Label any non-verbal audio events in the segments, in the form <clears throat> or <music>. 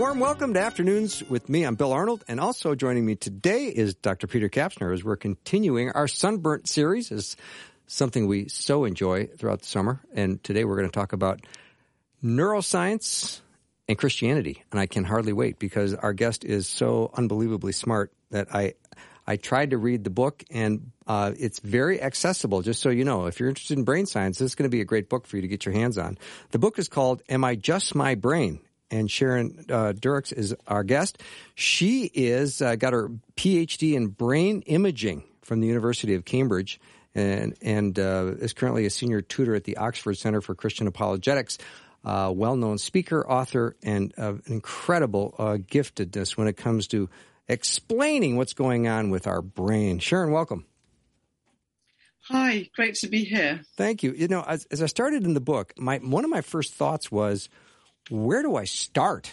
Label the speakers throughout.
Speaker 1: Warm welcome to Afternoons with me. I'm Bill Arnold. And also joining me today is Dr. Peter Kapsner as we're continuing our Sunburnt series is something we so enjoy throughout the summer. And today we're going to talk about neuroscience and Christianity. And I can hardly wait because our guest is so unbelievably smart that I I tried to read the book and uh, it's very accessible. Just so you know, if you're interested in brain science, this is going to be a great book for you to get your hands on. The book is called "Am I Just My Brain?" And Sharon uh, Dirckx is our guest. She is uh, got her PhD in brain imaging from the University of Cambridge, and and uh, is currently a senior tutor at the Oxford Center for Christian Apologetics. Uh, well-known speaker, author, and incredible uh, giftedness when it comes to explaining what's going on with our brain. Sharon, welcome.
Speaker 2: Hi, great to be here.
Speaker 1: Thank you. You know, as, as I started in the book, my one of my first thoughts was where do I start?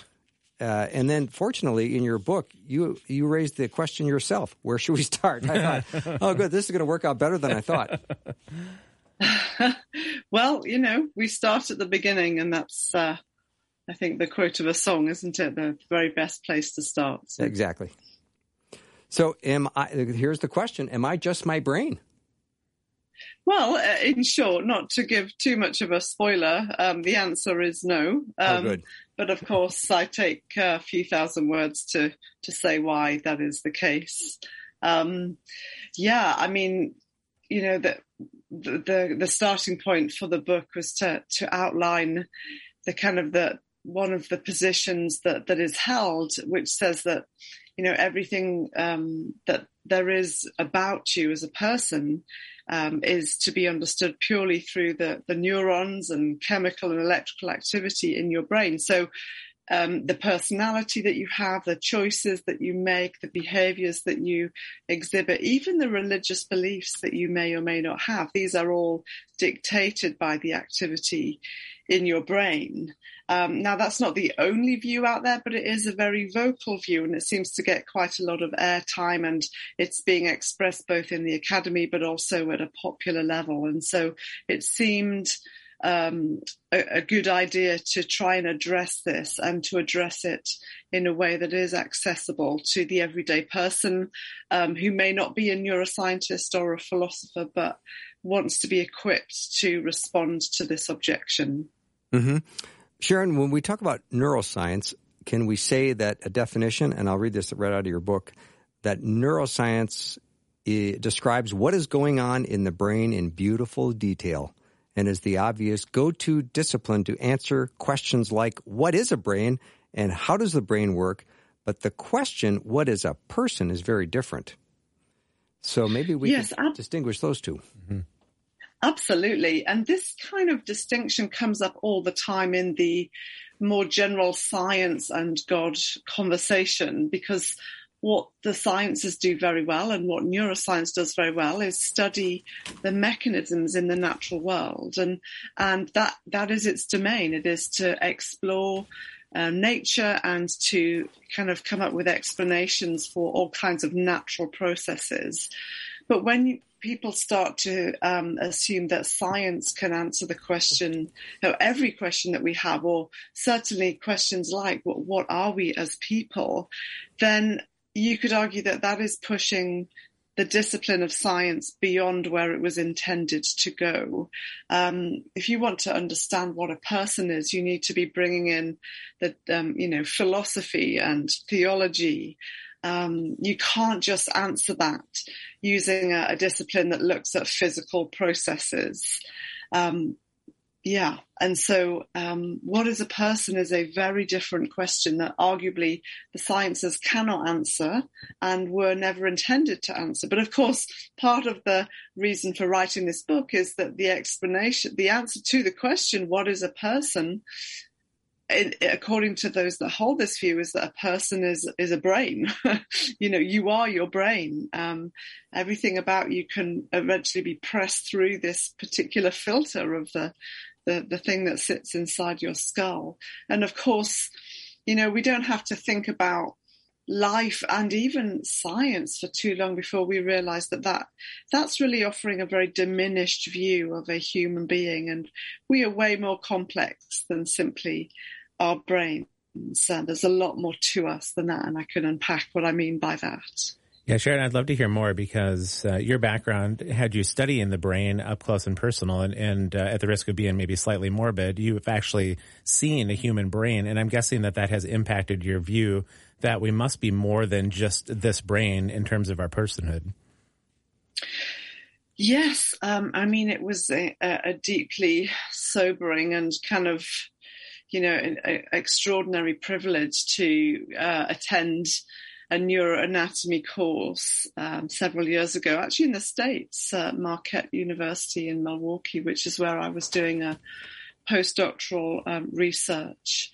Speaker 1: Uh, and then, fortunately, in your book, you you raised the question yourself: Where should we <laughs> start? I thought, oh, good, this is going to work out better than I thought. <laughs>
Speaker 2: well, you know, we start at the beginning, and that's, uh, I think, the quote of a song, isn't it? The very best place to start.
Speaker 1: So. Exactly. So, am I? Here's the question: Am I just my brain?
Speaker 2: Well, uh, in short, not to give too much of a spoiler, um, the answer is no.
Speaker 1: Um, oh, good.
Speaker 2: But of course, I take a few thousand words to to say why that is the case. Um, yeah, I mean, you know, the, the the starting point for the book was to to outline the kind of the one of the positions that that is held, which says that you know everything um, that there is about you as a person um, is to be understood purely through the, the neurons and chemical and electrical activity in your brain. So um, the personality that you have, the choices that you make, the behaviors that you exhibit, even the religious beliefs that you may or may not have, these are all dictated by the activity in your brain. Um, now, that's not the only view out there, but it is a very vocal view, and it seems to get quite a lot of airtime, and it's being expressed both in the academy but also at a popular level. And so it seemed um, a, a, good idea to try and address this and to address it in a way that is accessible to the everyday person um, who may not be a neuroscientist or a philosopher, but wants to be equipped to respond to this objection.
Speaker 1: Mm-hmm. Sharon, when we talk about neuroscience, can we say that a definition, and I'll read this right out of your book, that neuroscience eh, describes what is going on in the brain in beautiful detail and is the obvious go to discipline to answer questions like what is a brain and how does the brain work? But the question, what is a person, is very different. So maybe we yes, can ab- distinguish those 2 mm-hmm.
Speaker 2: Absolutely. And this kind of distinction comes up all the time in the more general science and God conversation because what the sciences do very well and what neuroscience does very well is study the mechanisms in the natural world. And and that that is its domain. It is to explore uh, nature and to kind of come up with explanations for all kinds of natural processes. But when you, people start to um, assume that science can answer the question, you know, every question that we have, or certainly questions like what, what are we as people, then you could argue that that is pushing the discipline of science beyond where it was intended to go. Um, if you want to understand what a person is, you need to be bringing in the, um, you know, philosophy and theology um, you can't just answer that using a, a, discipline that looks at physical processes. Um, yeah, and so um, what is a person is a very different question that arguably the sciences cannot answer and were never intended to answer. But of course, part of the reason for writing this book is that the explanation, the answer to the question, what is a person, it, according to those that hold this view, is that a person is is a brain. <laughs> you know, you are your brain. Um, everything about you can eventually be pressed through this particular filter of the, the the thing that sits inside your skull. And of course, you know, we don't have to think about life and even science for too long before we realize that, that that's really offering a very diminished view of a human being and we are way more complex than simply our brains and there's a lot more to us than that and i can unpack what i mean by that
Speaker 3: yeah, Sharon, I'd love to hear more because uh, your background had you studying the brain up close and personal, and, and uh, at the risk of being maybe slightly morbid, you've actually seen a human brain, and I'm guessing that that has impacted your view that we must be more than just this brain in terms of our personhood.
Speaker 2: Yes, um, I mean it was a, a, deeply sobering and kind of, you know, an, extraordinary privilege to uh, attend a neuroanatomy course um, several years ago, actually in the States, uh, Marquette University in Milwaukee, which is where I was doing a postdoctoral um, research.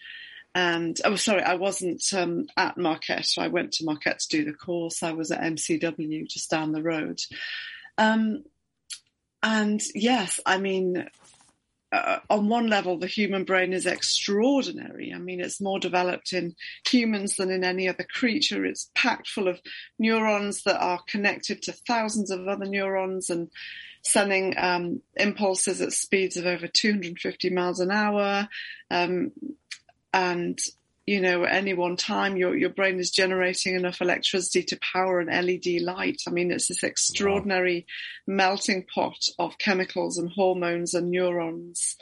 Speaker 2: And oh, sorry, I wasn't um, at Marquette. I went to Marquette to do the course. I was at MCW just down the road. Um, and yes, I mean, uh, on one level, the human brain is extraordinary. I mean, it's more developed in humans than in any other creature. It's packed full of neurons that are connected to thousands of other neurons and sending um, impulses at speeds of over 250 miles an hour. Um, and you know, at any one time, your your brain is generating enough electricity to power an LED light. I mean, it's this extraordinary wow. melting pot of chemicals and hormones and neurons.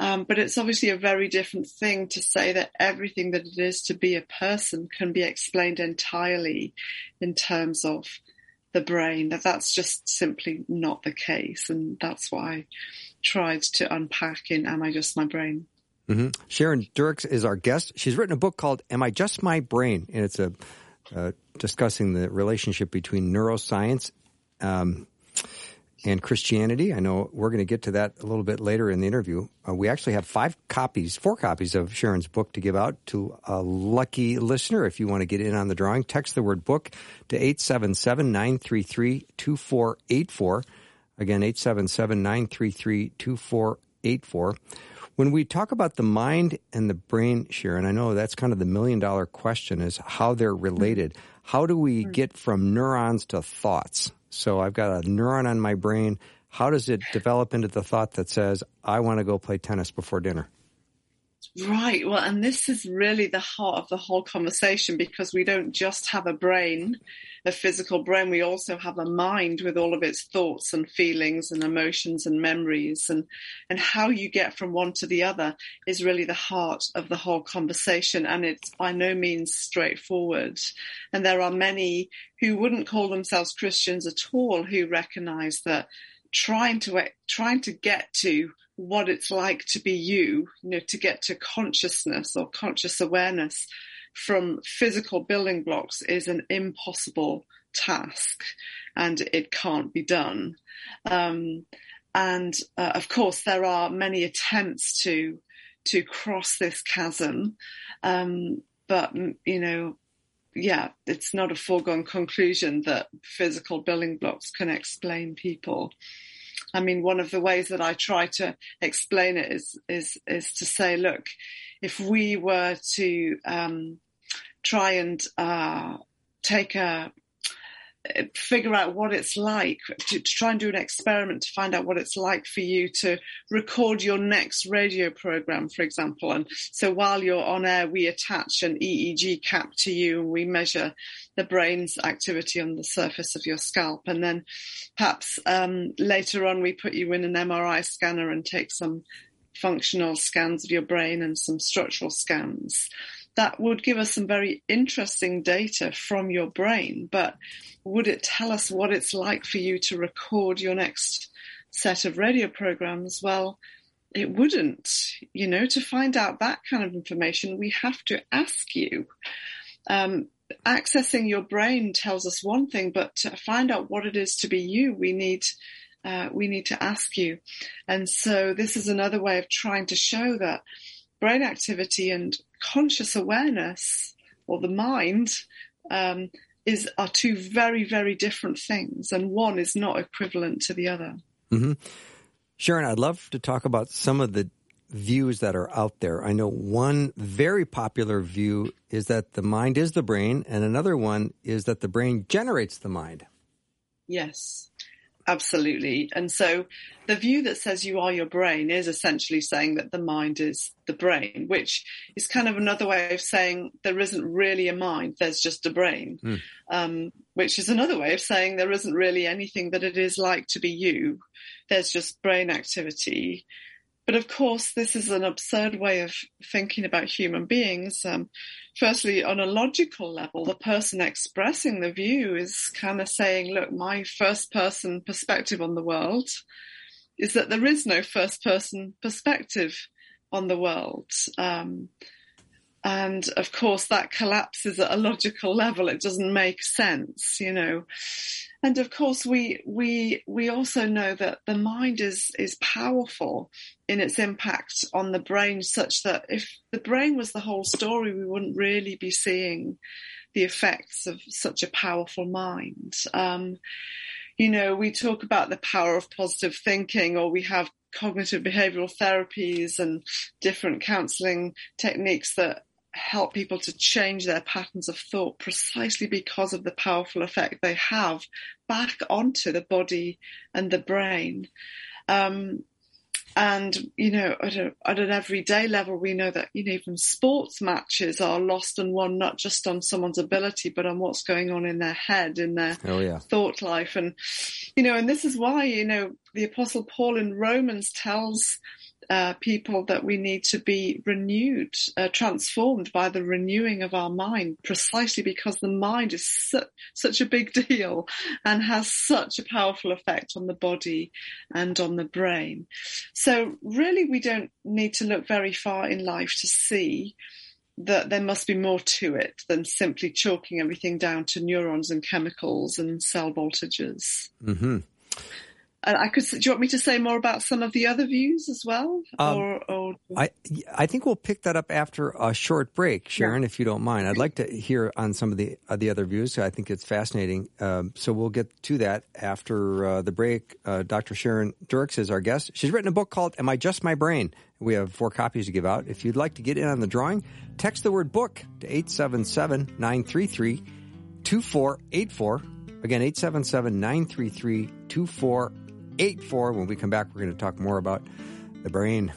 Speaker 2: Um, but it's obviously a very different thing to say that everything that it is to be a person can be explained entirely in terms of the brain. That that's just simply not the case, and that's why I tried to unpack in "Am I Just My Brain."
Speaker 1: Mm-hmm. Sharon Dirckx is our guest. She's written a book called "Am I Just My Brain?" and it's a uh, discussing the relationship between neuroscience um, and Christianity. I know we're going to get to that a little bit later in the interview. Uh, we actually have five copies, four copies of Sharon's book to give out to a lucky listener. If you want to get in on the drawing, text the word book to 877 933 2484. Again, 877 933 2484. When we talk about the mind and the brain, Sharon, I know that's kind of the million dollar question is how they're related. How do we mm-hmm. get from neurons to thoughts? So I've got a neuron on my brain. How does it develop into the thought that says, I want to go play tennis before dinner?
Speaker 2: Right. Well, and this is really the heart of the whole conversation because we don't just have a brain, a physical brain. We also have a mind with all of its thoughts and feelings and emotions and memories. And, and how you get from one to the other is really the heart of the whole conversation. And it's by no means straightforward. And there are many who wouldn't call themselves Christians at all who recognize that trying to, trying to get to what it's like to be you, you know, to get to consciousness or conscious awareness from physical building blocks is an impossible task and it can't be done. Um, and uh, of course, there are many attempts to to cross this chasm, um, but you know, yeah, it's not a foregone conclusion that physical building blocks can explain people. I mean, one of the ways that I try to explain it is is is to say, look, if we were to um, try and uh, take a figure out what it's like to, to, try and do an experiment to find out what it's like for you to record your next radio program, for example. And so while you're on air, we attach an EEG cap to you and we measure the brain's activity on the surface of your scalp. And then perhaps um, later on, we put you in an MRI scanner and take some functional scans of your brain and some structural scans that would give us some very interesting data from your brain, but would it tell us what it's like for you to record your next set of radio programs? Well, it wouldn't. You know, to find out that kind of information, we have to ask you. Um, accessing your brain tells us one thing, but to find out what it is to be you, we need uh, we need to ask you. And so this is another way of trying to show that brain activity and conscious awareness or the mind um, is are two very very different things, and one is not equivalent to the other.
Speaker 1: Mm-hmm. Sharon, I'd love to talk about some of the views that are out there. I know one very popular view is that the mind is the brain, and another one is that the brain generates the mind.
Speaker 2: Yes. Absolutely. And so the view that says you are your brain is essentially saying that the mind is the brain, which is kind of another way of saying there isn't really a mind, there's just a brain, mm. um, which is another way of saying there isn't really anything that it is like to be you. There's just brain activity. But of course, this is an absurd way of thinking about human beings. Um, firstly, on a logical level, the person expressing the view is kind of saying, look, my first person perspective on the world is that there is no first person perspective on the world. Um, and of course, that collapses at a logical level. It doesn't make sense, you know. And of course, we we we also know that the mind is is powerful in its impact on the brain, such that if the brain was the whole story, we wouldn't really be seeing the effects of such a powerful mind. Um, you know, we talk about the power of positive thinking, or we have cognitive behavioral therapies and different counseling techniques that help people to change their patterns of thought precisely because of the powerful effect they have back onto the body and the brain. Um, and, you know, at, a, at an everyday level, we know that, you know, even sports matches are lost and won not just on someone's ability, but on what's going on in their head, in their oh, yeah. thought life. And, you know, and this is why, you know, the apostle Paul in Romans tells uh, people that we need to be renewed, uh, transformed by the renewing of our mind, precisely because the mind is su- such a big <laughs> deal and has such a powerful effect on the body and on the brain. So really, we don't need to look very far in life to see that there must be more to it than simply chalking everything down to neurons and chemicals and cell voltages.
Speaker 1: Mm-hmm.
Speaker 2: And I could. Do you want me to say more about some of the other views as well?
Speaker 1: Um, or, or, I I think we'll pick that up after a short break, Sharon, yeah. if you don't mind. I'd like to hear on some of the uh, the other views. I think it's fascinating. Um, so we'll get to that after uh, the break. Uh, Dr. Sharon Dirckx is our guest. She's written a book called "Am I Just My Brain?" We have four copies to give out. If you'd like to get in on the drawing, text the word "book" to 877 933 2484. Again, 877 933 2484. 8 4. When we come back, we're going to talk more about the brain.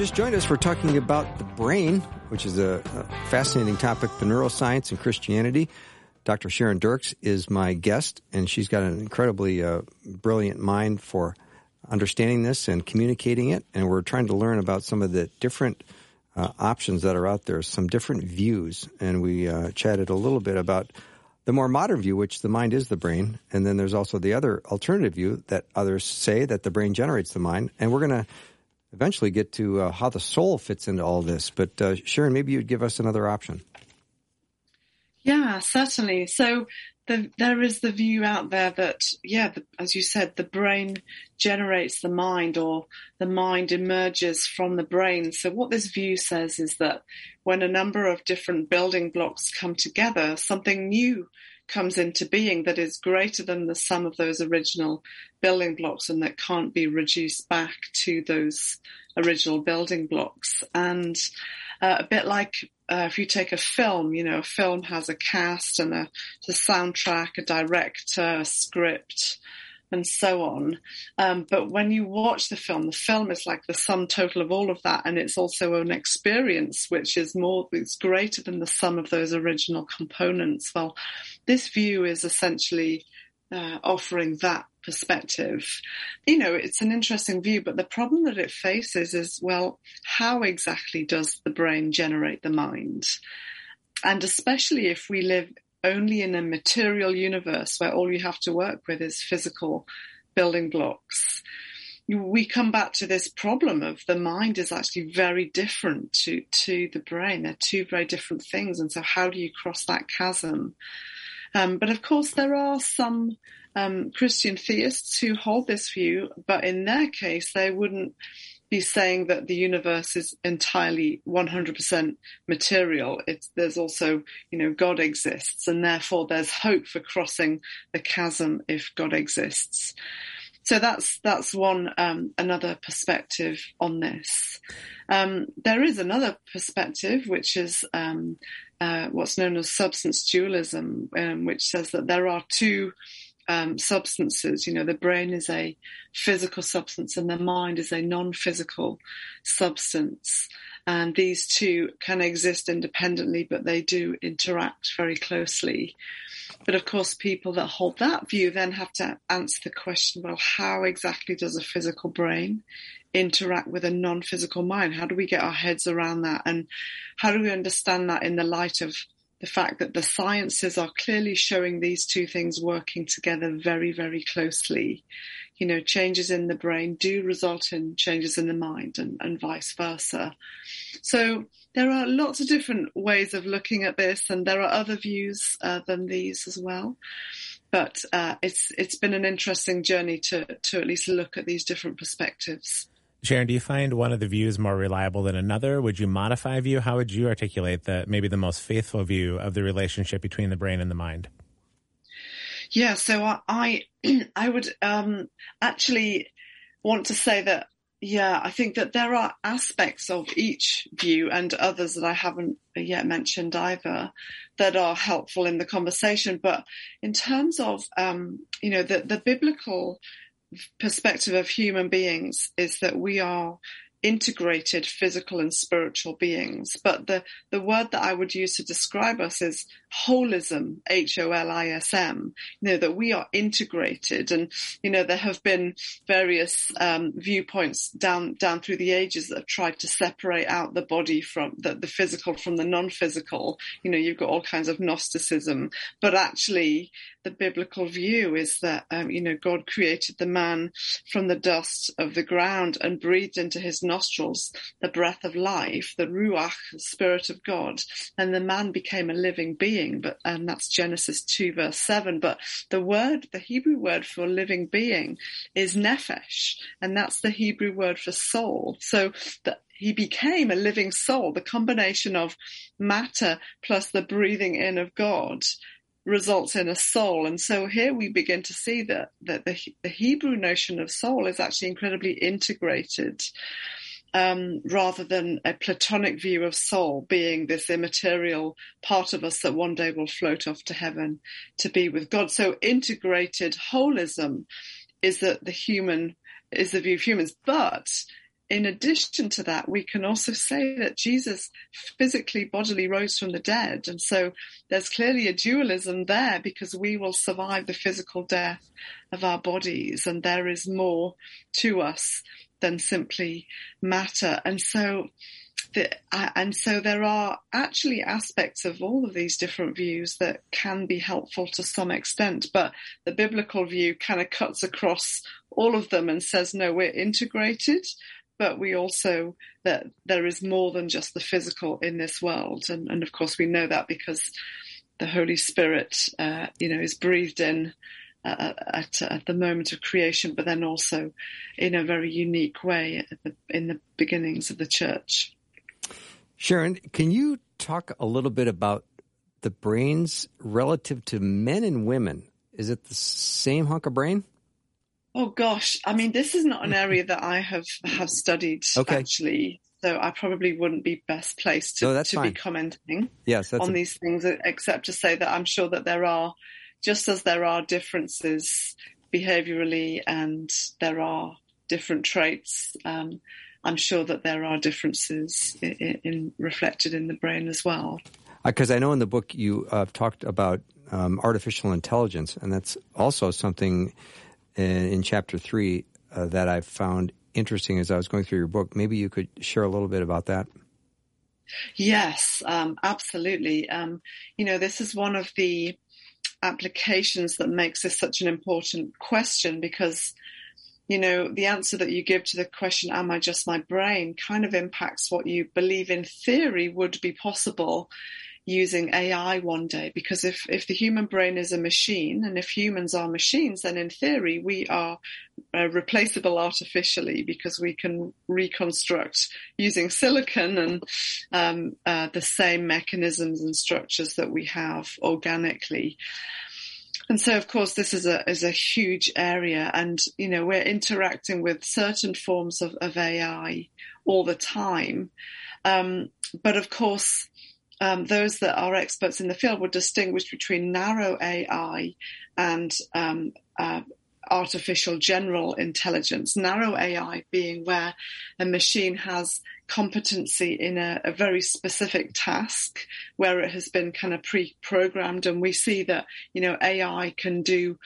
Speaker 1: Just joined us, we're talking about the brain, which is a, a fascinating topic for neuroscience and Christianity. Dr. Sharon Dirckx is my guest, and she's got an incredibly uh, brilliant mind for understanding this and communicating it. And we're trying to learn about some of the different uh, options that are out there, some different views. And we uh, chatted a little bit about the more modern view, which the mind is the brain. And then there's also the other alternative view that others say that the brain generates the mind. And we're going to eventually get to uh, how the soul fits into all this. But uh, Sharon, maybe you'd give us another option.
Speaker 2: Yeah, certainly. So the, there is the view out there that, yeah, the, as you said, the brain generates the mind or the mind emerges from the brain. So what this view says is that when a number of different building blocks come together, something new comes into being that is greater than the sum of those original building blocks and that can't be reduced back to those original building blocks. And uh, a bit like uh, if you take a film, you know, a film has a cast and a, a soundtrack, a director, a script, and so on. Um, but when you watch the film, the film is like the sum total of all of that, and it's also an experience which is more, it's greater than the sum of those original components. Well, this view is essentially uh, offering that perspective. You know, it's an interesting view, but the problem that it faces is, well, how exactly does the brain generate the mind? And especially if we live only in a material universe where all you have to work with is physical building blocks. We come back to this problem of the mind is actually very different to, to the brain. They're two very different things. And so how do you cross that chasm? Um, but of course, there are some um, Christian theists who hold this view, but in their case, they wouldn't be saying that the universe is entirely 100% material. It's, there's also, you know, God exists and therefore there's hope for crossing the chasm if God exists. So that's, that's one, um, another perspective on this. Um, there is another perspective, which is, um, uh, what's known as substance dualism, um, which says that there are two um, substances. You know, the brain is a physical substance and the mind is a non-physical substance. And these two can exist independently, but they do interact very closely. But of course, people that hold that view then have to answer the question, well, how exactly does a physical brain interact with a non-physical mind? How do we get our heads around that? And how do we understand that in the light of the fact that the sciences are clearly showing these two things working together very, very closely. You know, changes in the brain do result in changes in the mind and, and vice versa. So there are lots of different ways of looking at this and there are other views uh, than these as well. But uh, it's it's been an interesting journey to to at least look at these different perspectives.
Speaker 3: Sharon, do you find one of the views more reliable than another? Would you modify view? How would you articulate the maybe the most faithful view of the relationship between the brain and the mind?
Speaker 2: Yeah, so I <clears throat> I would um, actually want to say that yeah, I think that there are aspects of each view and others that I haven't yet mentioned either that are helpful in the conversation. But in terms of, um, you know, the, the biblical perspective of human beings is that we are integrated physical and spiritual beings. But the, the word that I would use to describe us is holism, H-O-L-I-S-M, you know, that we are integrated. And, you know, there have been various um, viewpoints down, down through the ages that have tried to separate out the body from the, the physical from the non-physical. You know, you've got all kinds of Gnosticism, but actually the biblical view is that, um, you know, God created the man from the dust of the ground and breathed into his nostrils the breath of life, the ruach, the spirit of God, and the man became a living being. But and that's Genesis two verse seven. But the word, the Hebrew word for living being, is nephesh, and that's the Hebrew word for soul. So the he became a living soul, the combination of matter plus the breathing in of God results in a soul. And so here we begin to see that, that the, the Hebrew notion of soul is actually incredibly integrated. Um, rather than a Platonic view of soul being this immaterial part of us that one day will float off to heaven to be with God. So integrated holism is that the human is the view of humans, but in addition to that, we can also say that Jesus physically, bodily rose from the dead. And so there's clearly a dualism there because we will survive the physical death of our bodies and there is more to us than simply matter. And so the, and so there are actually aspects of all of these different views that can be helpful to some extent, but the biblical view kind of cuts across all of them and says, no, we're integrated but we also that there is more than just the physical in this world, and, and of course we know that because the Holy Spirit, uh, you know, is breathed in at, uh, at, the moment of creation, but then also in a very unique way the, in the beginnings of the church.
Speaker 1: Sharon, can you talk a little bit about the brains relative to men and women? Is it the same hunk of brain?
Speaker 2: Oh gosh, I mean, this is not an area that I have have studied okay. actually, so I probably wouldn't be best placed to, no, to be commenting
Speaker 1: yes,
Speaker 2: on
Speaker 1: a...
Speaker 2: these things, except to say that I'm sure that there are, just as there are differences behaviorally and there are different traits. Um, I'm sure that there are differences in, in reflected in the brain as well.
Speaker 1: Because uh, I know in the book you uh, talked about um, artificial intelligence, and that's also something in chapter three uh, that I found interesting as I was going through your book. Maybe you could share a little bit about that.
Speaker 2: Yes, um, absolutely. Um, you know, this is one of the applications that makes this such an important question because you know, the answer that you give to the question, am I just my brain, kind of impacts what you believe in theory would be possible using AI one day. Because if, if the human brain is a machine and if humans are machines, then in theory we are uh, replaceable artificially because we can reconstruct using silicon and um, uh, the same mechanisms and structures that we have organically. And so, of course, this is a is a huge area, and you know we're interacting with certain forms of, of AI all the time. Um, but of course, um, those that are experts in the field would distinguish between narrow AI and um, uh, artificial general intelligence. Narrow AI being where a machine has competency in a, a, very specific task where it has been kind of pre-programmed. And we see that you know AI can do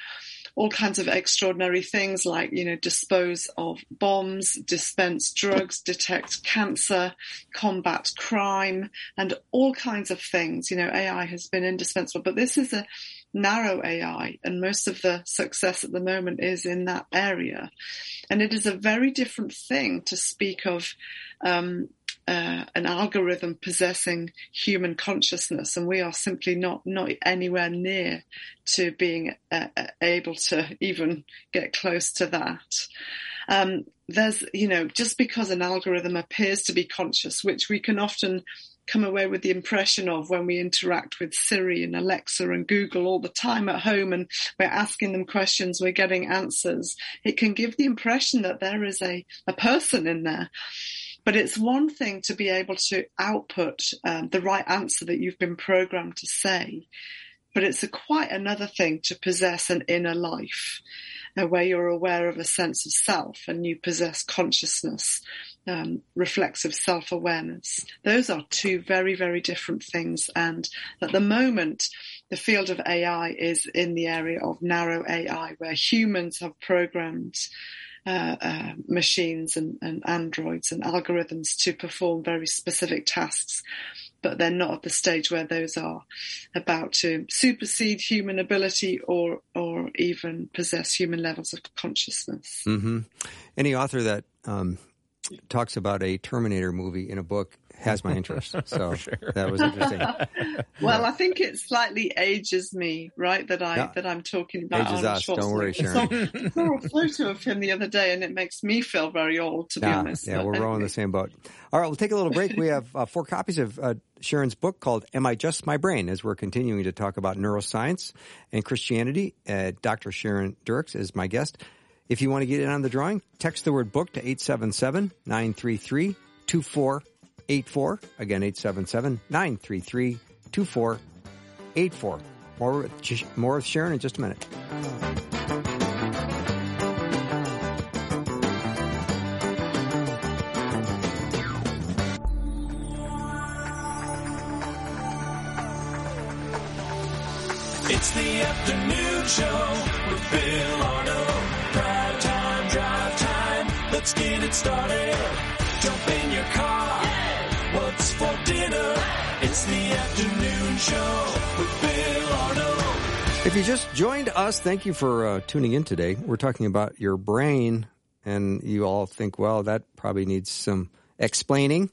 Speaker 2: all kinds of extraordinary things like you know dispose of bombs dispense drugs detect cancer combat crime and all kinds of things. You know AI has been indispensable. But this is a narrow AI, and most of the success at the moment is in that area. And it is a very different thing to speak of um, uh, an algorithm possessing human consciousness, and we are simply not not anywhere near to being uh, uh able to even get close to that. Um, there's, you know, just because an algorithm appears to be conscious, which we can often come away with the impression of when we interact with Siri and Alexa and Google all the time at home and we're asking them questions, we're getting answers. It can give the impression that there is a, a person in there. But it's one thing to be able to output um, the right answer that you've been programmed to say, but it's a quite another thing to possess an inner life uh, where you're aware of a sense of self and you possess consciousness um, reflexive self-awareness. Those are two very, very different things. And at the moment, the field of AI is in the area of narrow AI, where humans have programmed uh, uh, machines and, and, androids and algorithms to perform very specific tasks, but they're not at the stage where those are about to supersede human ability or or even possess human levels of consciousness.
Speaker 1: Mm-hmm. Any author that um, talks about a Terminator movie in a book has my interest. <laughs> So sure. that was interesting. <laughs>
Speaker 2: well, I think it slightly ages me, right? That I yeah. that I'm talking about.
Speaker 1: Ages us. Don't worry, Sharon.
Speaker 2: I saw a photo of him the other day, and it makes me feel very old, to
Speaker 1: yeah,
Speaker 2: be honest.
Speaker 1: Yeah, but we're anyway. all the same boat. All right, we'll take a little break. We have uh, four copies of uh, Sharon's book called "Am I Just My Brain?" As we're continuing to talk about neuroscience and Christianity. Uh, Dr. Sharon Dirckx is my guest. If you want to get in on the drawing, text the word book to 877 933 2484. Again, 877 933 2484. More, more with Sharon in just a minute.
Speaker 4: It's the afternoon show Let's get it started. Jump in your car. Yeah. What's for dinner? It's the afternoon show with Bill Arnold.
Speaker 1: If you just joined us, thank you for uh, tuning in today. We're talking about your brain, and you all think, well, that probably needs some explaining.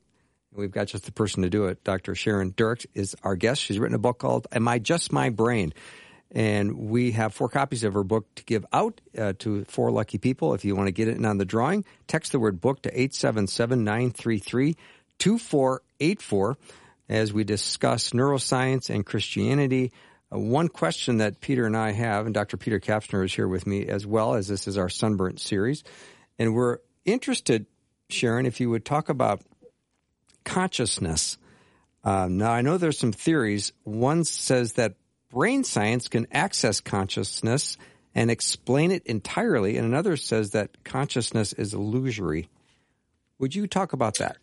Speaker 1: We've got just the person to do it. Dr. Sharon Dirckx is our guest. She's written a book called Am I Just My Brain? And we have four copies of her book to give out uh, to four lucky people. If you want to get it in on the drawing, text the word book to 877 933 2484 as we discuss neuroscience and Christianity. Uh, one question that Peter and I have, and Dr. Peter Kapsner is here with me as well, as this is our Sunburnt series. And we're interested, Sharon, if you would talk about consciousness. Um, now, I know there's some theories. One says that brain science can access consciousness and explain it entirely, and another says that consciousness is illusory. Would you talk about that?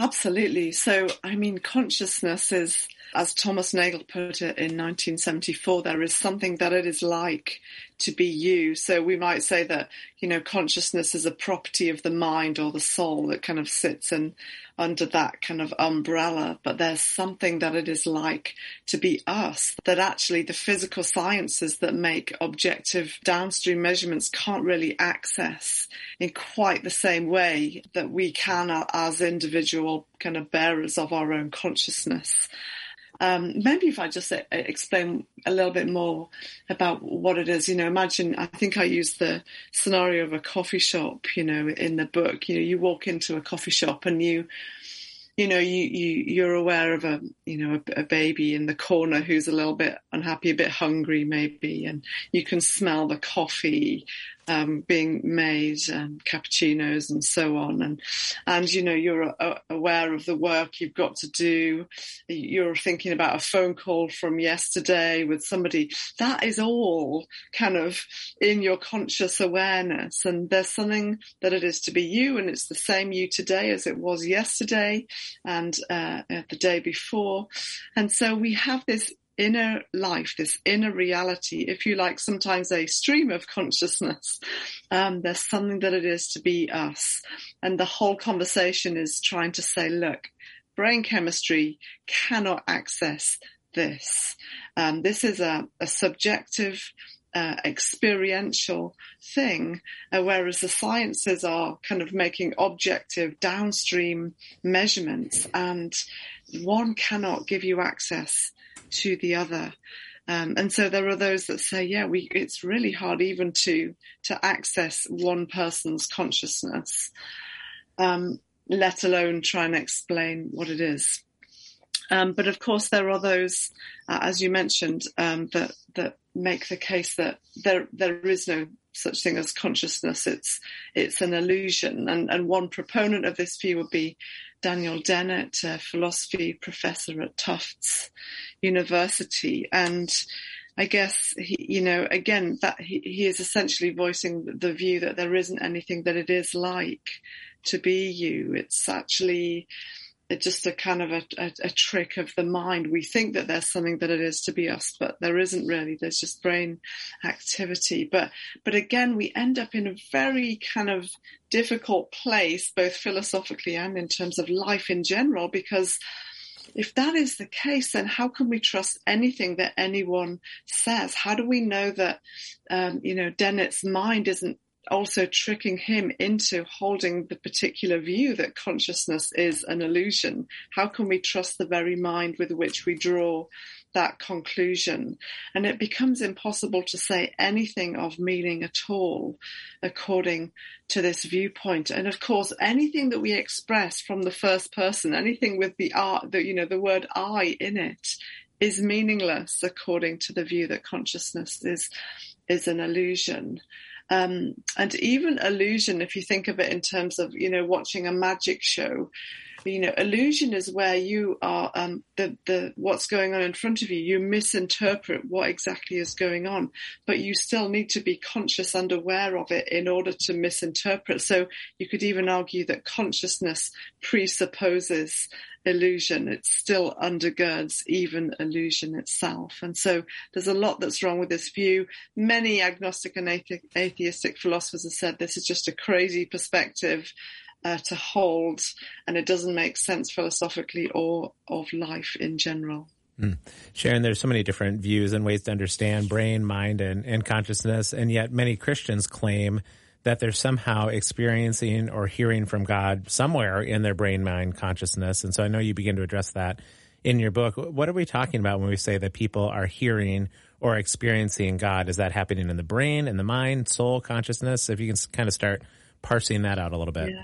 Speaker 2: Absolutely. So, I mean, consciousness is as Thomas Nagel put it in 1974, there is something that it is like to be you. So we might say that, you know, consciousness is a property of the mind or the soul that kind of sits in under that kind of umbrella. But there's something that it is like to be us that actually the physical sciences that make objective downstream measurements can't really access in quite the same way that we can as individual kind of bearers of our own consciousness. Um, maybe if I just uh, explain a little bit more about what it is, you know, imagine, I think I used the scenario of a coffee shop, you know, in the book, you know, you walk into a coffee shop and you, you know, you, you, you're aware of a, you know, a, a, baby in the corner who's a little bit unhappy, a bit hungry maybe, and you can smell the coffee um, being made, um, cappuccinos and so on. And, and, you know, you're uh, aware of the work you've got to do. You're thinking about a phone call from yesterday with somebody. That is all kind of in your conscious awareness. And there's something that it is to be you and it's the same you today as it was yesterday and uh, the day before. And so we have this inner life, this inner reality, if you like, sometimes a stream of consciousness. Um, there's something that it is to be us. And the whole conversation is trying to say, look, brain chemistry cannot access this. Um, this is a, a subjective, uh, experiential thing, uh, whereas the sciences are kind of making objective downstream measurements and one cannot give you access to the other. Um, and so there are those that say, yeah, we, it's really hard even to, to access one person's consciousness, um, let alone try and explain what it is. Um, but of course, there are those, uh, as you mentioned, um, that that make the case that there there is no such thing as consciousness. It's it's an illusion, and and one proponent of this view would be Daniel Dennett, a philosophy professor at Tufts University. And I guess, he, you know, again, that he, he is essentially voicing the view that there isn't anything that it is like to be you. It's actually just a kind of a, a, a, trick of the mind. We think that there's something that it is to be us, but there isn't really. There's just brain activity. But, but again, we end up in a very kind of difficult place, both philosophically and in terms of life in general, because if that is the case, then how can we trust anything that anyone says? How do we know that, um, you know, Dennett's mind isn't also tricking him into holding the particular view that consciousness is an illusion. How can we trust the very mind with which we draw that conclusion? And it becomes impossible to say anything of meaning at all according to this viewpoint. And of course, anything that we express from the first person, anything with the art, the, you know, the word I in it is meaningless according to the view that consciousness is, is an illusion. Um, and even illusion, if you think of it in terms of, you know, watching a magic show, you know, illusion is where you are, um, the, the, what's going on in front of you, you misinterpret what exactly is going on, but you still need to be conscious and aware of it in order to misinterpret. So you could even argue that consciousness presupposes illusion. It still undergirds even illusion itself. And so there's a lot that's wrong with this view. Many agnostic and atheistic philosophers have said this is just a crazy perspective uh, to hold, and it doesn't make sense philosophically or of life in general.
Speaker 3: Mm. Sharon, there's so many different views and ways to understand brain, mind, and, and consciousness, and yet many Christians claim that they're somehow experiencing or hearing from God somewhere in their brain, mind, consciousness. And so I know you begin to address that in your book. What are we talking about when we say that people are hearing or experiencing God? Is that happening in the brain, in the mind, soul, consciousness? If you can kind of start parsing that out a little bit.
Speaker 2: Yeah.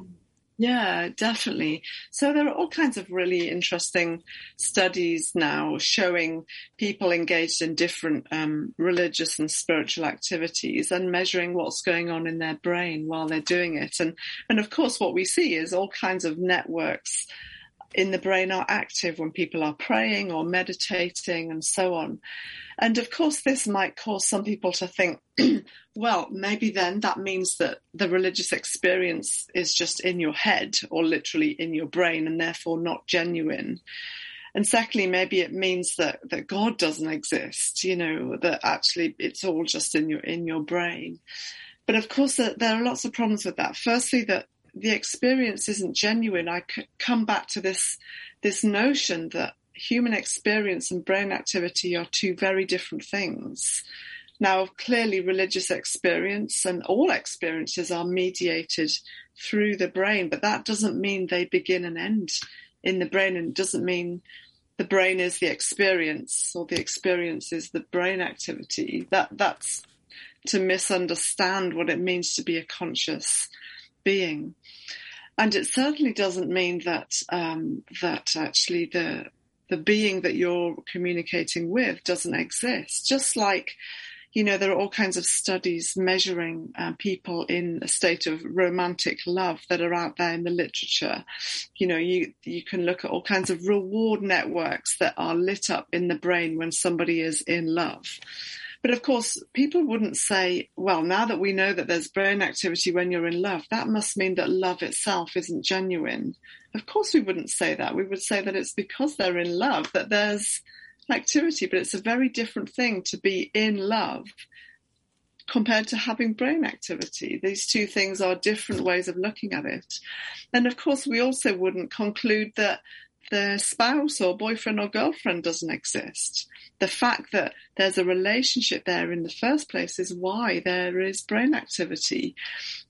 Speaker 2: Yeah, definitely. So there are all kinds of really interesting studies now showing people engaged in different um, religious and spiritual activities and measuring what's going on in their brain while they're doing it. And and of course, what we see is all kinds of networks in the brain are active when people are praying or meditating and so on. And of course, this might cause some people to think, <clears throat> well, maybe then that means that the religious experience is just in your head or literally in your brain and therefore not genuine. And secondly, maybe it means that, that God doesn't exist, you know, that actually it's all just in your, in your brain. But of course, there, are lots of problems with that. Firstly, that the experience isn't genuine. I come back to this, this notion that human experience and brain activity are two very different things. Now, clearly religious experience and all experiences are mediated through the brain, but that doesn't mean they begin and end in the brain and doesn't mean the brain is the experience or the experience is the brain activity. That that's to misunderstand what it means to be a conscious being. And it certainly doesn't mean that um, that actually the the being that you're communicating with doesn't exist. Just like you know, there are all kinds of studies measuring uh, people in a state of romantic love that are out there in the literature. You know, you you can look at all kinds of reward networks that are lit up in the brain when somebody is in love. But of course, people wouldn't say, well, now that we know that there's brain activity when you're in love, that must mean that love itself isn't genuine. Of course, we wouldn't say that. We would say that it's because they're in love that there's activity, but it's a very different thing to be in love compared to having brain activity. These two things are different ways of looking at it. And of course, we also wouldn't conclude that the spouse or boyfriend or girlfriend doesn't exist. The fact that there's a relationship there in the first place is why there is brain activity.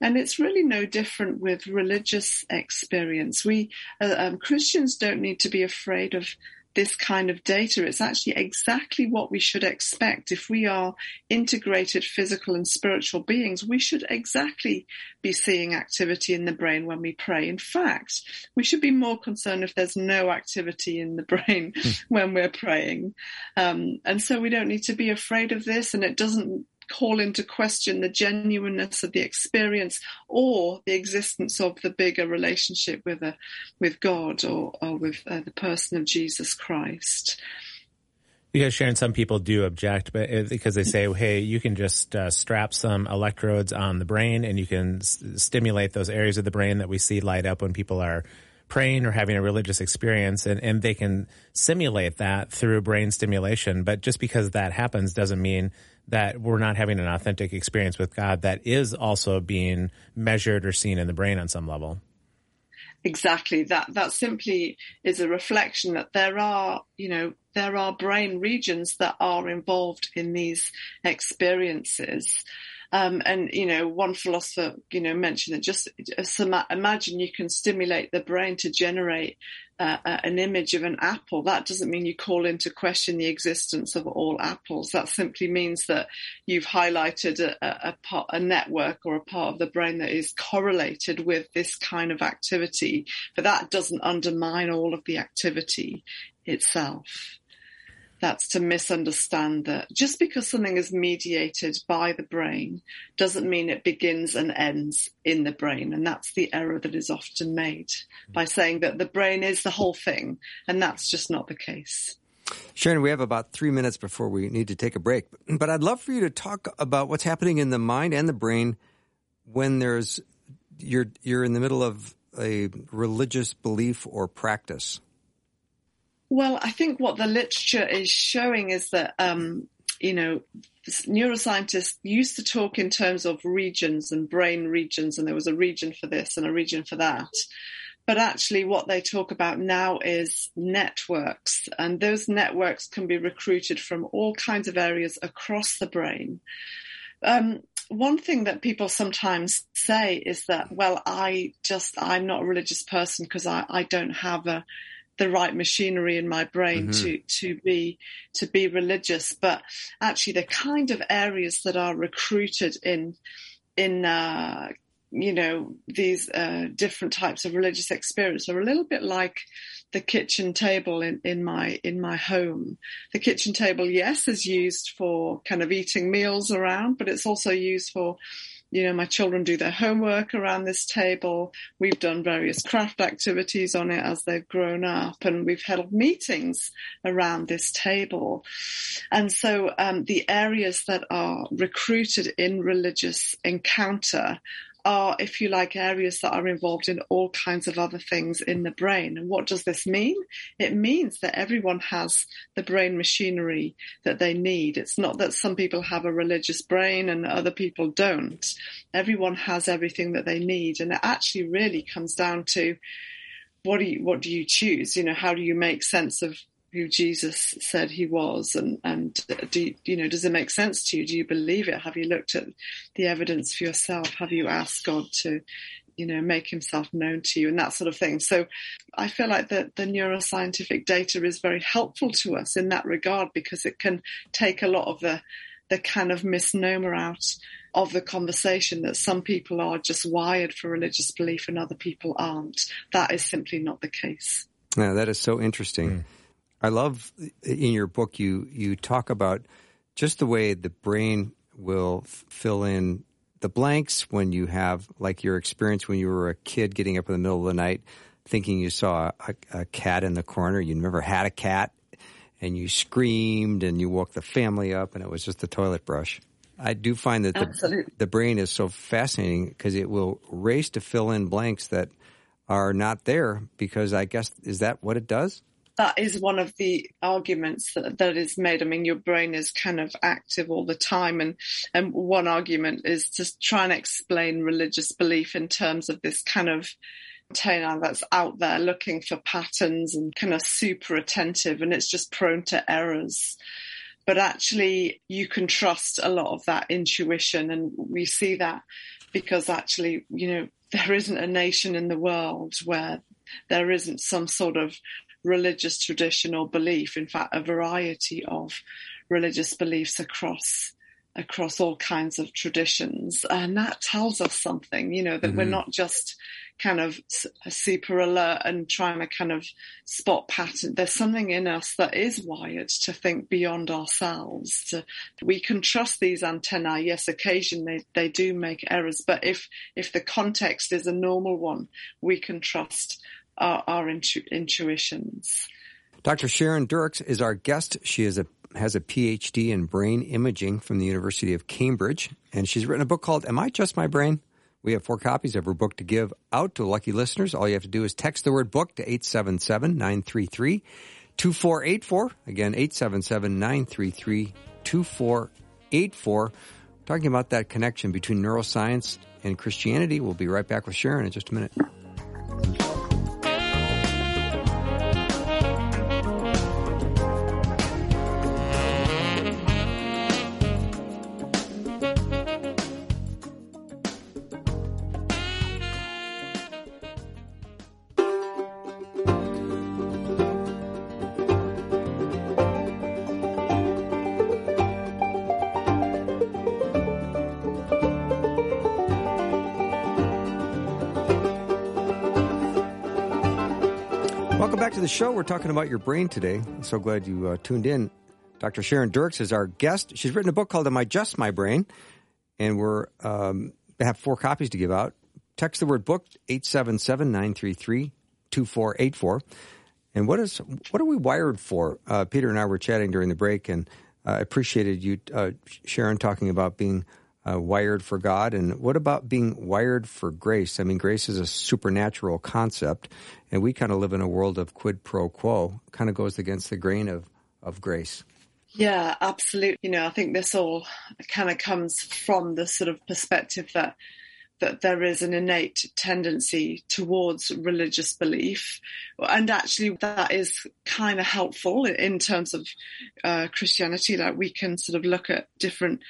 Speaker 2: And it's really no different with religious experience. We, uh, um, Christians don't need to be afraid of this kind of data. It's actually exactly what we should expect. If we are integrated physical and spiritual beings, we should exactly be seeing activity in the brain when we pray. In fact, we should be more concerned if there's no activity in the <laughs> brain hmm. when we're praying. Um, and so we don't need to be afraid of this and it doesn't call into question the genuineness of the experience or the existence of the bigger relationship with a, with God or, or with uh, the person of Jesus Christ.
Speaker 3: Because Sharon, some people do object, but uh, because they say, <laughs> "Hey, you can just uh, strap some electrodes on the brain, and you can s- stimulate those areas of the brain that we see light up when people are praying or having a religious experience, and, and they can simulate that through brain stimulation. But just because that happens doesn't mean that we're not having an authentic experience with God that is also being measured or seen in the brain on some level.
Speaker 2: Exactly. That that simply is a reflection that there are, you know, there are brain regions that are involved in these experiences. Um, and you know, one philosopher, you know, mentioned that just imagine you can stimulate the brain to generate uh, an image of an apple. That doesn't mean you call into question the existence of all apples. That simply means that you've highlighted a, a, part, a network or a part of the brain that is correlated with this kind of activity. But that doesn't undermine all of the activity itself that's to misunderstand that just because something is mediated by the brain doesn't mean it begins and ends in the brain. And that's the error that is often made by saying that the brain is the whole thing. And that's just not the case.
Speaker 1: Sharon, we have about three minutes before we need to take a break, but I'd love for you to talk about what's happening in the mind and the brain when there's you're you're in the middle of a religious belief or practice.
Speaker 2: Well, I think what the literature is showing is that, um, you know, neuroscientists used to talk in terms of regions and brain regions, and there was a region for this and a region for that. But actually, what they talk about now is networks, and those networks can be recruited from all kinds of areas across the brain. Um, one thing that people sometimes say is that, well, I just, I'm not a religious person because I, I don't have a, the right machinery in my brain mm-hmm. to to be to be religious but actually the kind of areas that are recruited in in uh, you know these uh, different types of religious experience are a little bit like the kitchen table in, in my in my home. The kitchen table, yes, is used for kind of eating meals around, but it's also used for you know, my children do their homework around this table. We've done various craft activities on it as they've grown up and we've held meetings around this table. And so, um, the areas that are recruited in religious encounter are, if you like, areas that are involved in all kinds of other things in the brain. And what does this mean? It means that everyone has the brain machinery that they need. It's not that some people have a religious brain and other people don't. Everyone has everything that they need. And it actually really comes down to what do you, what do you choose? You know, how do you make sense of who Jesus said he was, and and do you, you, know does it make sense to you? Do you believe it? Have you looked at the evidence for yourself? Have you asked God to, you know, make Himself known to you and that sort of thing? So, I feel like the the neuroscientific data is very helpful to us in that regard because it can take a lot of the the kind of misnomer out of the conversation that some people are just wired for religious belief and other people aren't. That is simply not the case.
Speaker 1: Yeah, that is so interesting. Mm. I love in your book you you talk about just the way the brain will f- fill in the blanks when you have like your experience when you were a kid getting up in the middle of the night thinking you saw a, a cat in the corner you never had a cat and you screamed and you woke the family up and it was just a toilet brush. I do find that the, the brain is so fascinating because it will race to fill in blanks that are not there because I guess is that what it does?
Speaker 2: That is one of the arguments that, that is made. I mean, your brain is kind of active all the time. And, and one argument is to try and explain religious belief in terms of this kind of antenna that's out there looking for patterns and kind of super attentive and it's just prone to errors. But actually, you can trust a lot of that intuition. And we see that because actually, you know, there isn't a nation in the world where there isn't some sort of religious tradition or belief. In fact, a variety of religious beliefs across across all kinds of traditions, and that tells us something. You know that mm-hmm. we're not just kind of super alert and trying to kind of spot pattern. There's something in us that is wired to think beyond ourselves. To, we can trust these antennae. Yes, occasionally they, they do make errors, but if if the context is a normal one, we can trust our, our intu- intuitions.
Speaker 1: Dr. Sharon Dirckx is our guest. She is a has a PhD in brain imaging from the University of Cambridge, and she's written a book called "Am I Just My Brain?" We have four copies of her book to give out to lucky listeners. All you have to do is text the word book to 877 933 2484. Again, 877 933 2484. Talking about that connection between neuroscience and Christianity. We'll be right back with Sharon in just a minute. Show. We're talking about your brain today. I'm so glad you uh, tuned in. Dr. Sharon Dirckx is our guest. She's written a book called Am I Just My Brain? And we're um, have four copies to give out. Text the word book 877-933-2484. And what is what are we wired for? Uh, Peter and I were chatting during the break, and I uh, appreciated you, uh, Sharon, talking about being uh, wired for God. And what about being wired for grace? I mean, grace is a supernatural concept, and we kind of live in a world of quid pro quo, kind of goes against the grain of, of grace.
Speaker 2: Yeah, absolutely. You know, I think this all kind of comes from the sort of perspective that that there is an innate tendency towards religious belief. And actually, that is kind of helpful in terms of uh, Christianity. Like we can sort of look at different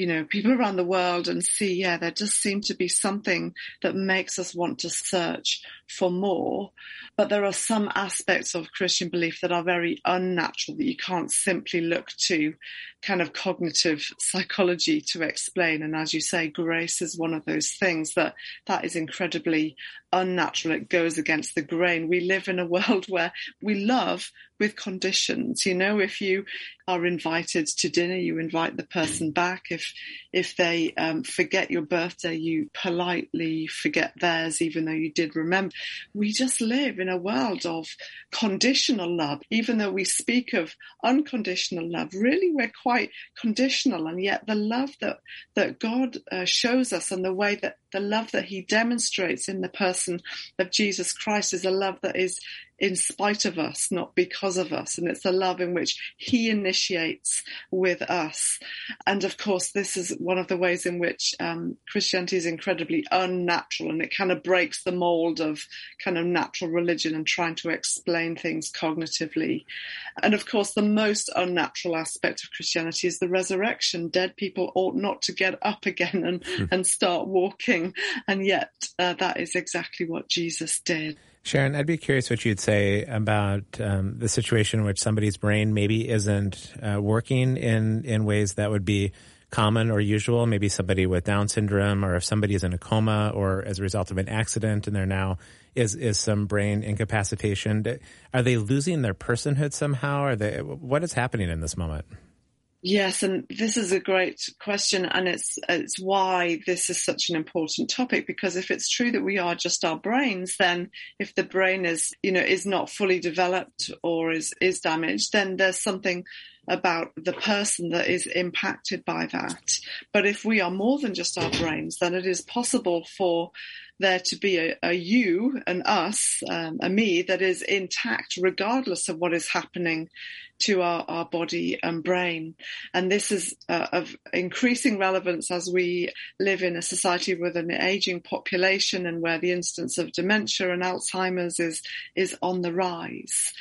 Speaker 2: you know, people <laughs> around the world and see, yeah, there does seem to be something that makes us want to search for more. But there are some aspects of Christian belief that are very unnatural that you can't simply look to kind of cognitive psychology to explain. And as you say, grace is one of those things that that is incredibly unnatural. It goes against the grain. We live in a <laughs> world where we love with conditions. You know, if you are invited to dinner, you invite the person back. If if they um, forget your birthday, you politely forget theirs, even though you did remember. We just live in a world of conditional love. Even though we speak of unconditional love, really we're quite conditional, and yet the love that that God uh, shows us and the way that the love that He demonstrates in the person of Jesus Christ is a love that is in spite of us, not because of us. And it's a love in which he initiates with us. And of course, this is one of the ways in which um, Christianity is incredibly unnatural and it kind of breaks the mold of kind of natural religion and trying to explain things cognitively. And of course, the most unnatural aspect of Christianity is the resurrection. Dead people ought not to get up again and, mm. and start walking. And yet, uh, that is exactly what Jesus did.
Speaker 3: Sharon, I'd be curious what you'd say about um, the situation in which somebody's brain maybe isn't uh, working in, in ways that would be common or usual. Maybe somebody with Down syndrome, or if somebody is in a coma, or as a result of an accident, and there now is is some brain incapacitation. Are they losing their personhood somehow? Are they? What is happening in this moment?
Speaker 2: Yes, and this is a great question, and it's it's why this is such an important topic. Because if it's true that we are just our brains, then if the brain is you know is not fully developed or is is damaged, then there's something about the person that is impacted by that. But if we are more than just our brains, then it is possible for there to be a, a you, and us, um, a me that is intact regardless of what is happening to our, our body and brain. And this is uh, of increasing relevance as we live in a society with an aging population and where the incidence of dementia and Alzheimer's is, is on the rise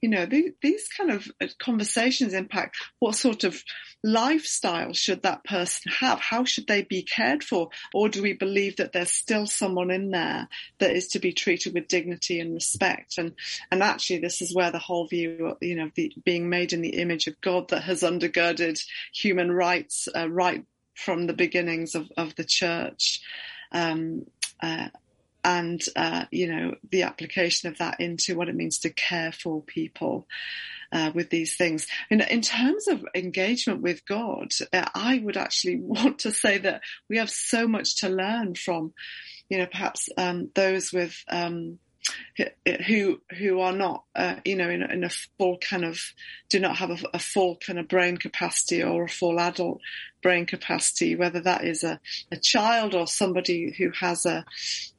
Speaker 2: you know, these, these kind of uh, conversations impact what sort of lifestyle should that person have? How should they be cared for? Or do we believe that there's still someone in there that is to be treated with dignity and respect? And, and actually this is where the whole view, you know, the, being made in the image of God that has undergirded human rights, uh, right from the beginnings of, of the church. Um, uh, and uh, you know the application of that into what it means to care for people uh, with these things. In, in terms of engagement with God, uh, I would actually <laughs> want to say that we have so much to learn from, you know, perhaps um, those with um, who who are not uh, you know in, in, a full kind of do not have a, a, full kind of brain capacity or a full adult brain capacity whether that is a, a child or somebody who has a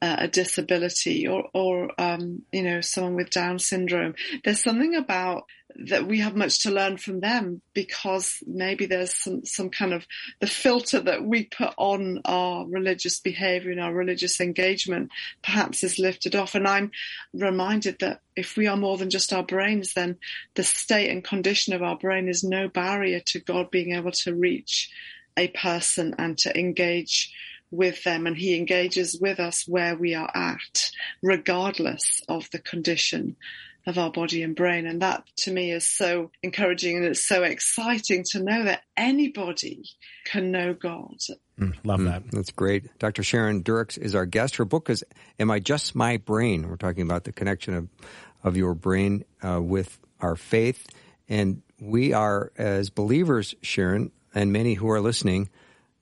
Speaker 2: a disability or or um, you know someone with down syndrome. There's something about that we have much to learn from them because maybe there's some, some kind of the filter that we put on our religious behavior and our religious engagement perhaps is lifted off. And I'm reminded that if we are more than just our brains, then the state and condition of our brain is no barrier to God being able to reach a person and to engage with them and he engages with us where we are at, regardless of the condition of our body and brain. And that to me is so encouraging and it's so exciting to know that anybody can know God.
Speaker 3: Mm, love that.
Speaker 1: Mm, that's great. Dr. Sharon Dirckx is our guest. Her book is Am I Just My Brain? We're talking about the connection of, of your brain uh, with our faith. And we are, as believers, Sharon, and many who are listening,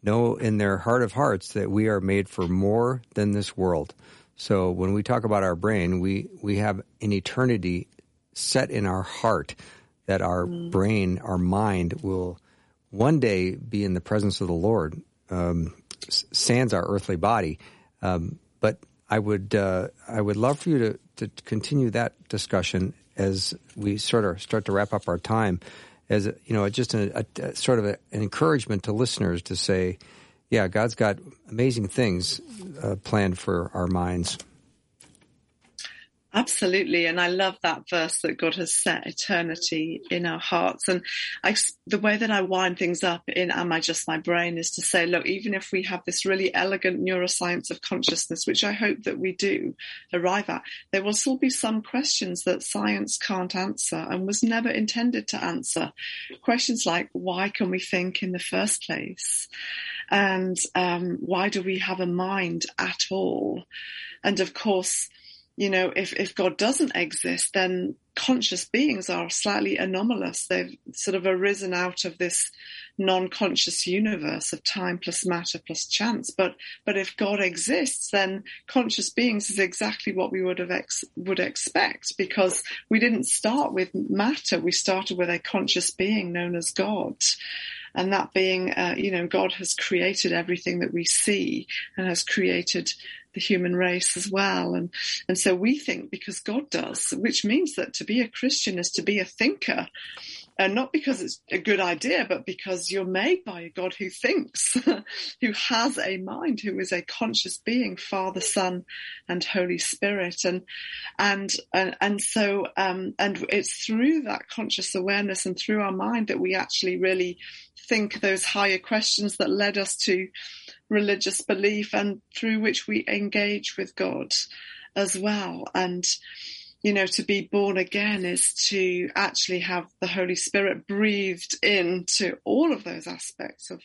Speaker 1: know in their heart of hearts that we are made for more than this world. So when we talk about our brain, we, we have an eternity set in our heart that our mm. brain, our mind will one day be in the presence of the Lord, um, sans our earthly body. Um, but I would, uh, I would love for you to, to continue that discussion as we sort of start to wrap up our time as, you know, just a, a, a sort of a, an encouragement to listeners to say, yeah, God's got amazing things uh, planned for our minds.
Speaker 2: Absolutely. And I love that verse that God has set eternity in our hearts. And I, the way that I wind things up in Am I Just My Brain is to say, look, even if we have this really elegant neuroscience of consciousness, which I hope that we do arrive at, there will still be some questions that science can't answer and was never intended to answer. Questions like, why can we think in the first place? And um, why do we have a mind at all? And of course, you know, if, if God doesn't exist, then conscious beings are slightly anomalous. They've sort of arisen out of this non-conscious universe of time plus matter plus chance. But, but if God exists, then conscious beings is exactly what we would have ex- would expect because we didn't start with matter. We started with a conscious being known as God and that being, uh, you know, God has created everything that we see and has created the human race as well. And, and so we think because God does, which means that to be a Christian is to be a thinker. And not because it's a good idea, but because you're made by a God who thinks, <laughs> who has a mind, who is a conscious being, Father, Son, and Holy Spirit. And, and, and, and so, um, and it's through that conscious awareness and through our mind that we actually really think those higher questions that led us to religious belief and through which we engage with God as well. And, you know, to be born again is to actually have the Holy Spirit breathed into all of those aspects of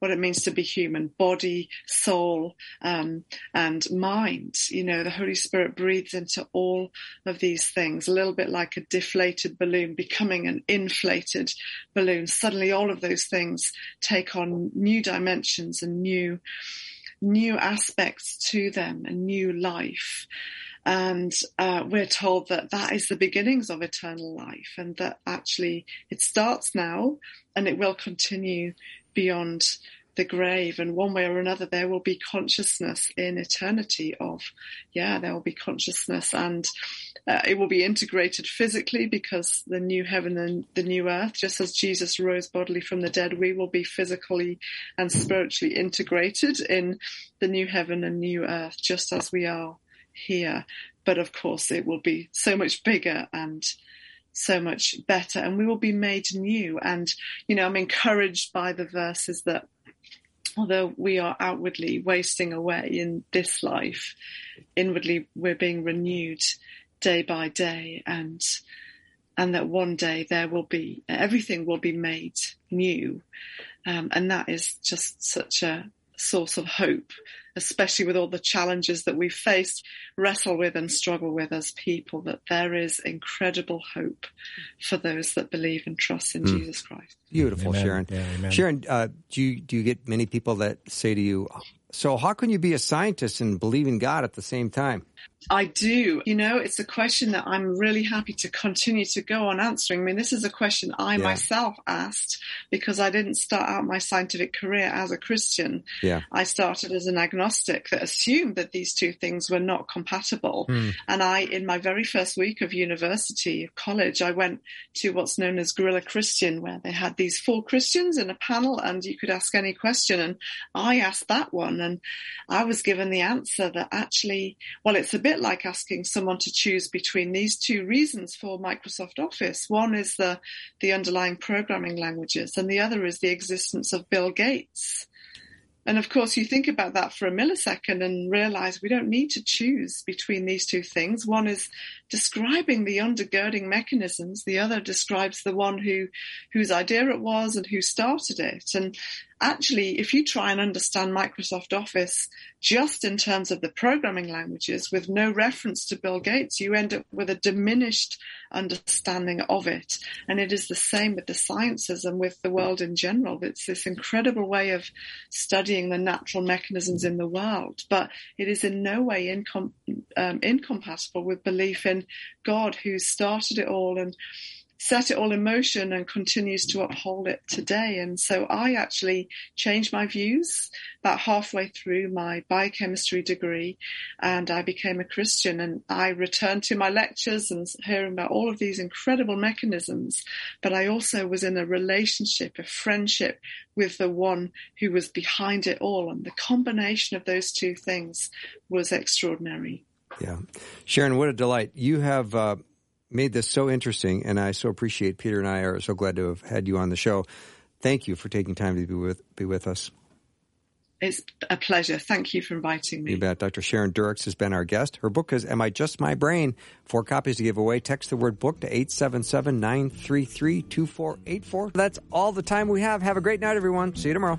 Speaker 2: what it means to be human, body, soul, um, and mind. You know, the Holy Spirit breathes into all of these things, a little bit like a deflated balloon becoming an inflated balloon. Suddenly all of those things take on new dimensions and new, new aspects to them and new life. And uh, we're told that that is the beginnings of eternal life and that actually it starts now and it will continue beyond the grave. And one way or another there will be consciousness in eternity of yeah there will be consciousness and uh, it will be integrated physically because the new heaven and the new earth just as jesus rose bodily from the dead we will be physically and spiritually integrated in the new heaven and new earth just as we are here but of course it will be so much bigger and so much better and we will be made new. And, you know, I'm encouraged by the verses that although we are outwardly wasting away in this life, inwardly we're being renewed day by day and and that one day there will be everything will be made new um, and that is just such a source of hope especially with all the challenges that we face, wrestle with and struggle with as people, that there is incredible hope for those that believe and trust in mm. Jesus Christ.
Speaker 1: Beautiful, amen. Sharon. Yeah, Sharon, uh, do you do you get many people that say to you, "So how can you be a scientist and believe in God at the same time?"
Speaker 2: I do. You know, it's a question that I'm really happy to continue to go on answering. I mean, this is a question I yeah. myself asked because I didn't start out my scientific career as a Christian.
Speaker 1: Yeah.
Speaker 2: I started as an agnostic that assumed that these two things were not compatible. Mm. And I, in my very first week of university, of college, I went to what's known as Grill a Christian, where they had these four Christians in a panel and you could ask any question. And I asked that one and I was given the answer that actually, well, it's a bit bit like asking someone to choose between these two reasons for Microsoft Office. One is the, the underlying programming languages and the other is the existence of Bill Gates. And of course, you think about that for a millisecond and realize we don't need to choose between these two things. One is describing the undergirding mechanisms. The other describes the one who, whose idea it was and who started it. And actually, if you try and understand Microsoft Office just in terms of the programming languages with no reference to Bill Gates, you end up with a diminished understanding of it. And it is the same with the sciences and with the world in general. It's this incredible way of studying the natural mechanisms in the world, but it is in no way incom- um, incompatible with belief in God who started it all and set it all in motion and continues to uphold it today. And so I actually changed my views about halfway through my biochemistry degree and I became a Christian and I returned to my lectures and hearing about all of these incredible mechanisms. But I also was in a relationship, a friendship with the one who was behind it all. And the combination of those two things was extraordinary.
Speaker 1: Yeah. Sharon, what a delight. You have uh, made this so interesting, and I so appreciate Peter and I are so glad to have had you on the show. Thank you for taking time to be with be with us.
Speaker 2: It's a pleasure. Thank you for inviting me.
Speaker 1: You bet. Dr. Sharon Dirckx has been our guest. Her book is Am I Just My Brain? Four copies to give away. Text the word book to 877-933-2484. That's all the time we have. Have a great night, everyone. See you tomorrow.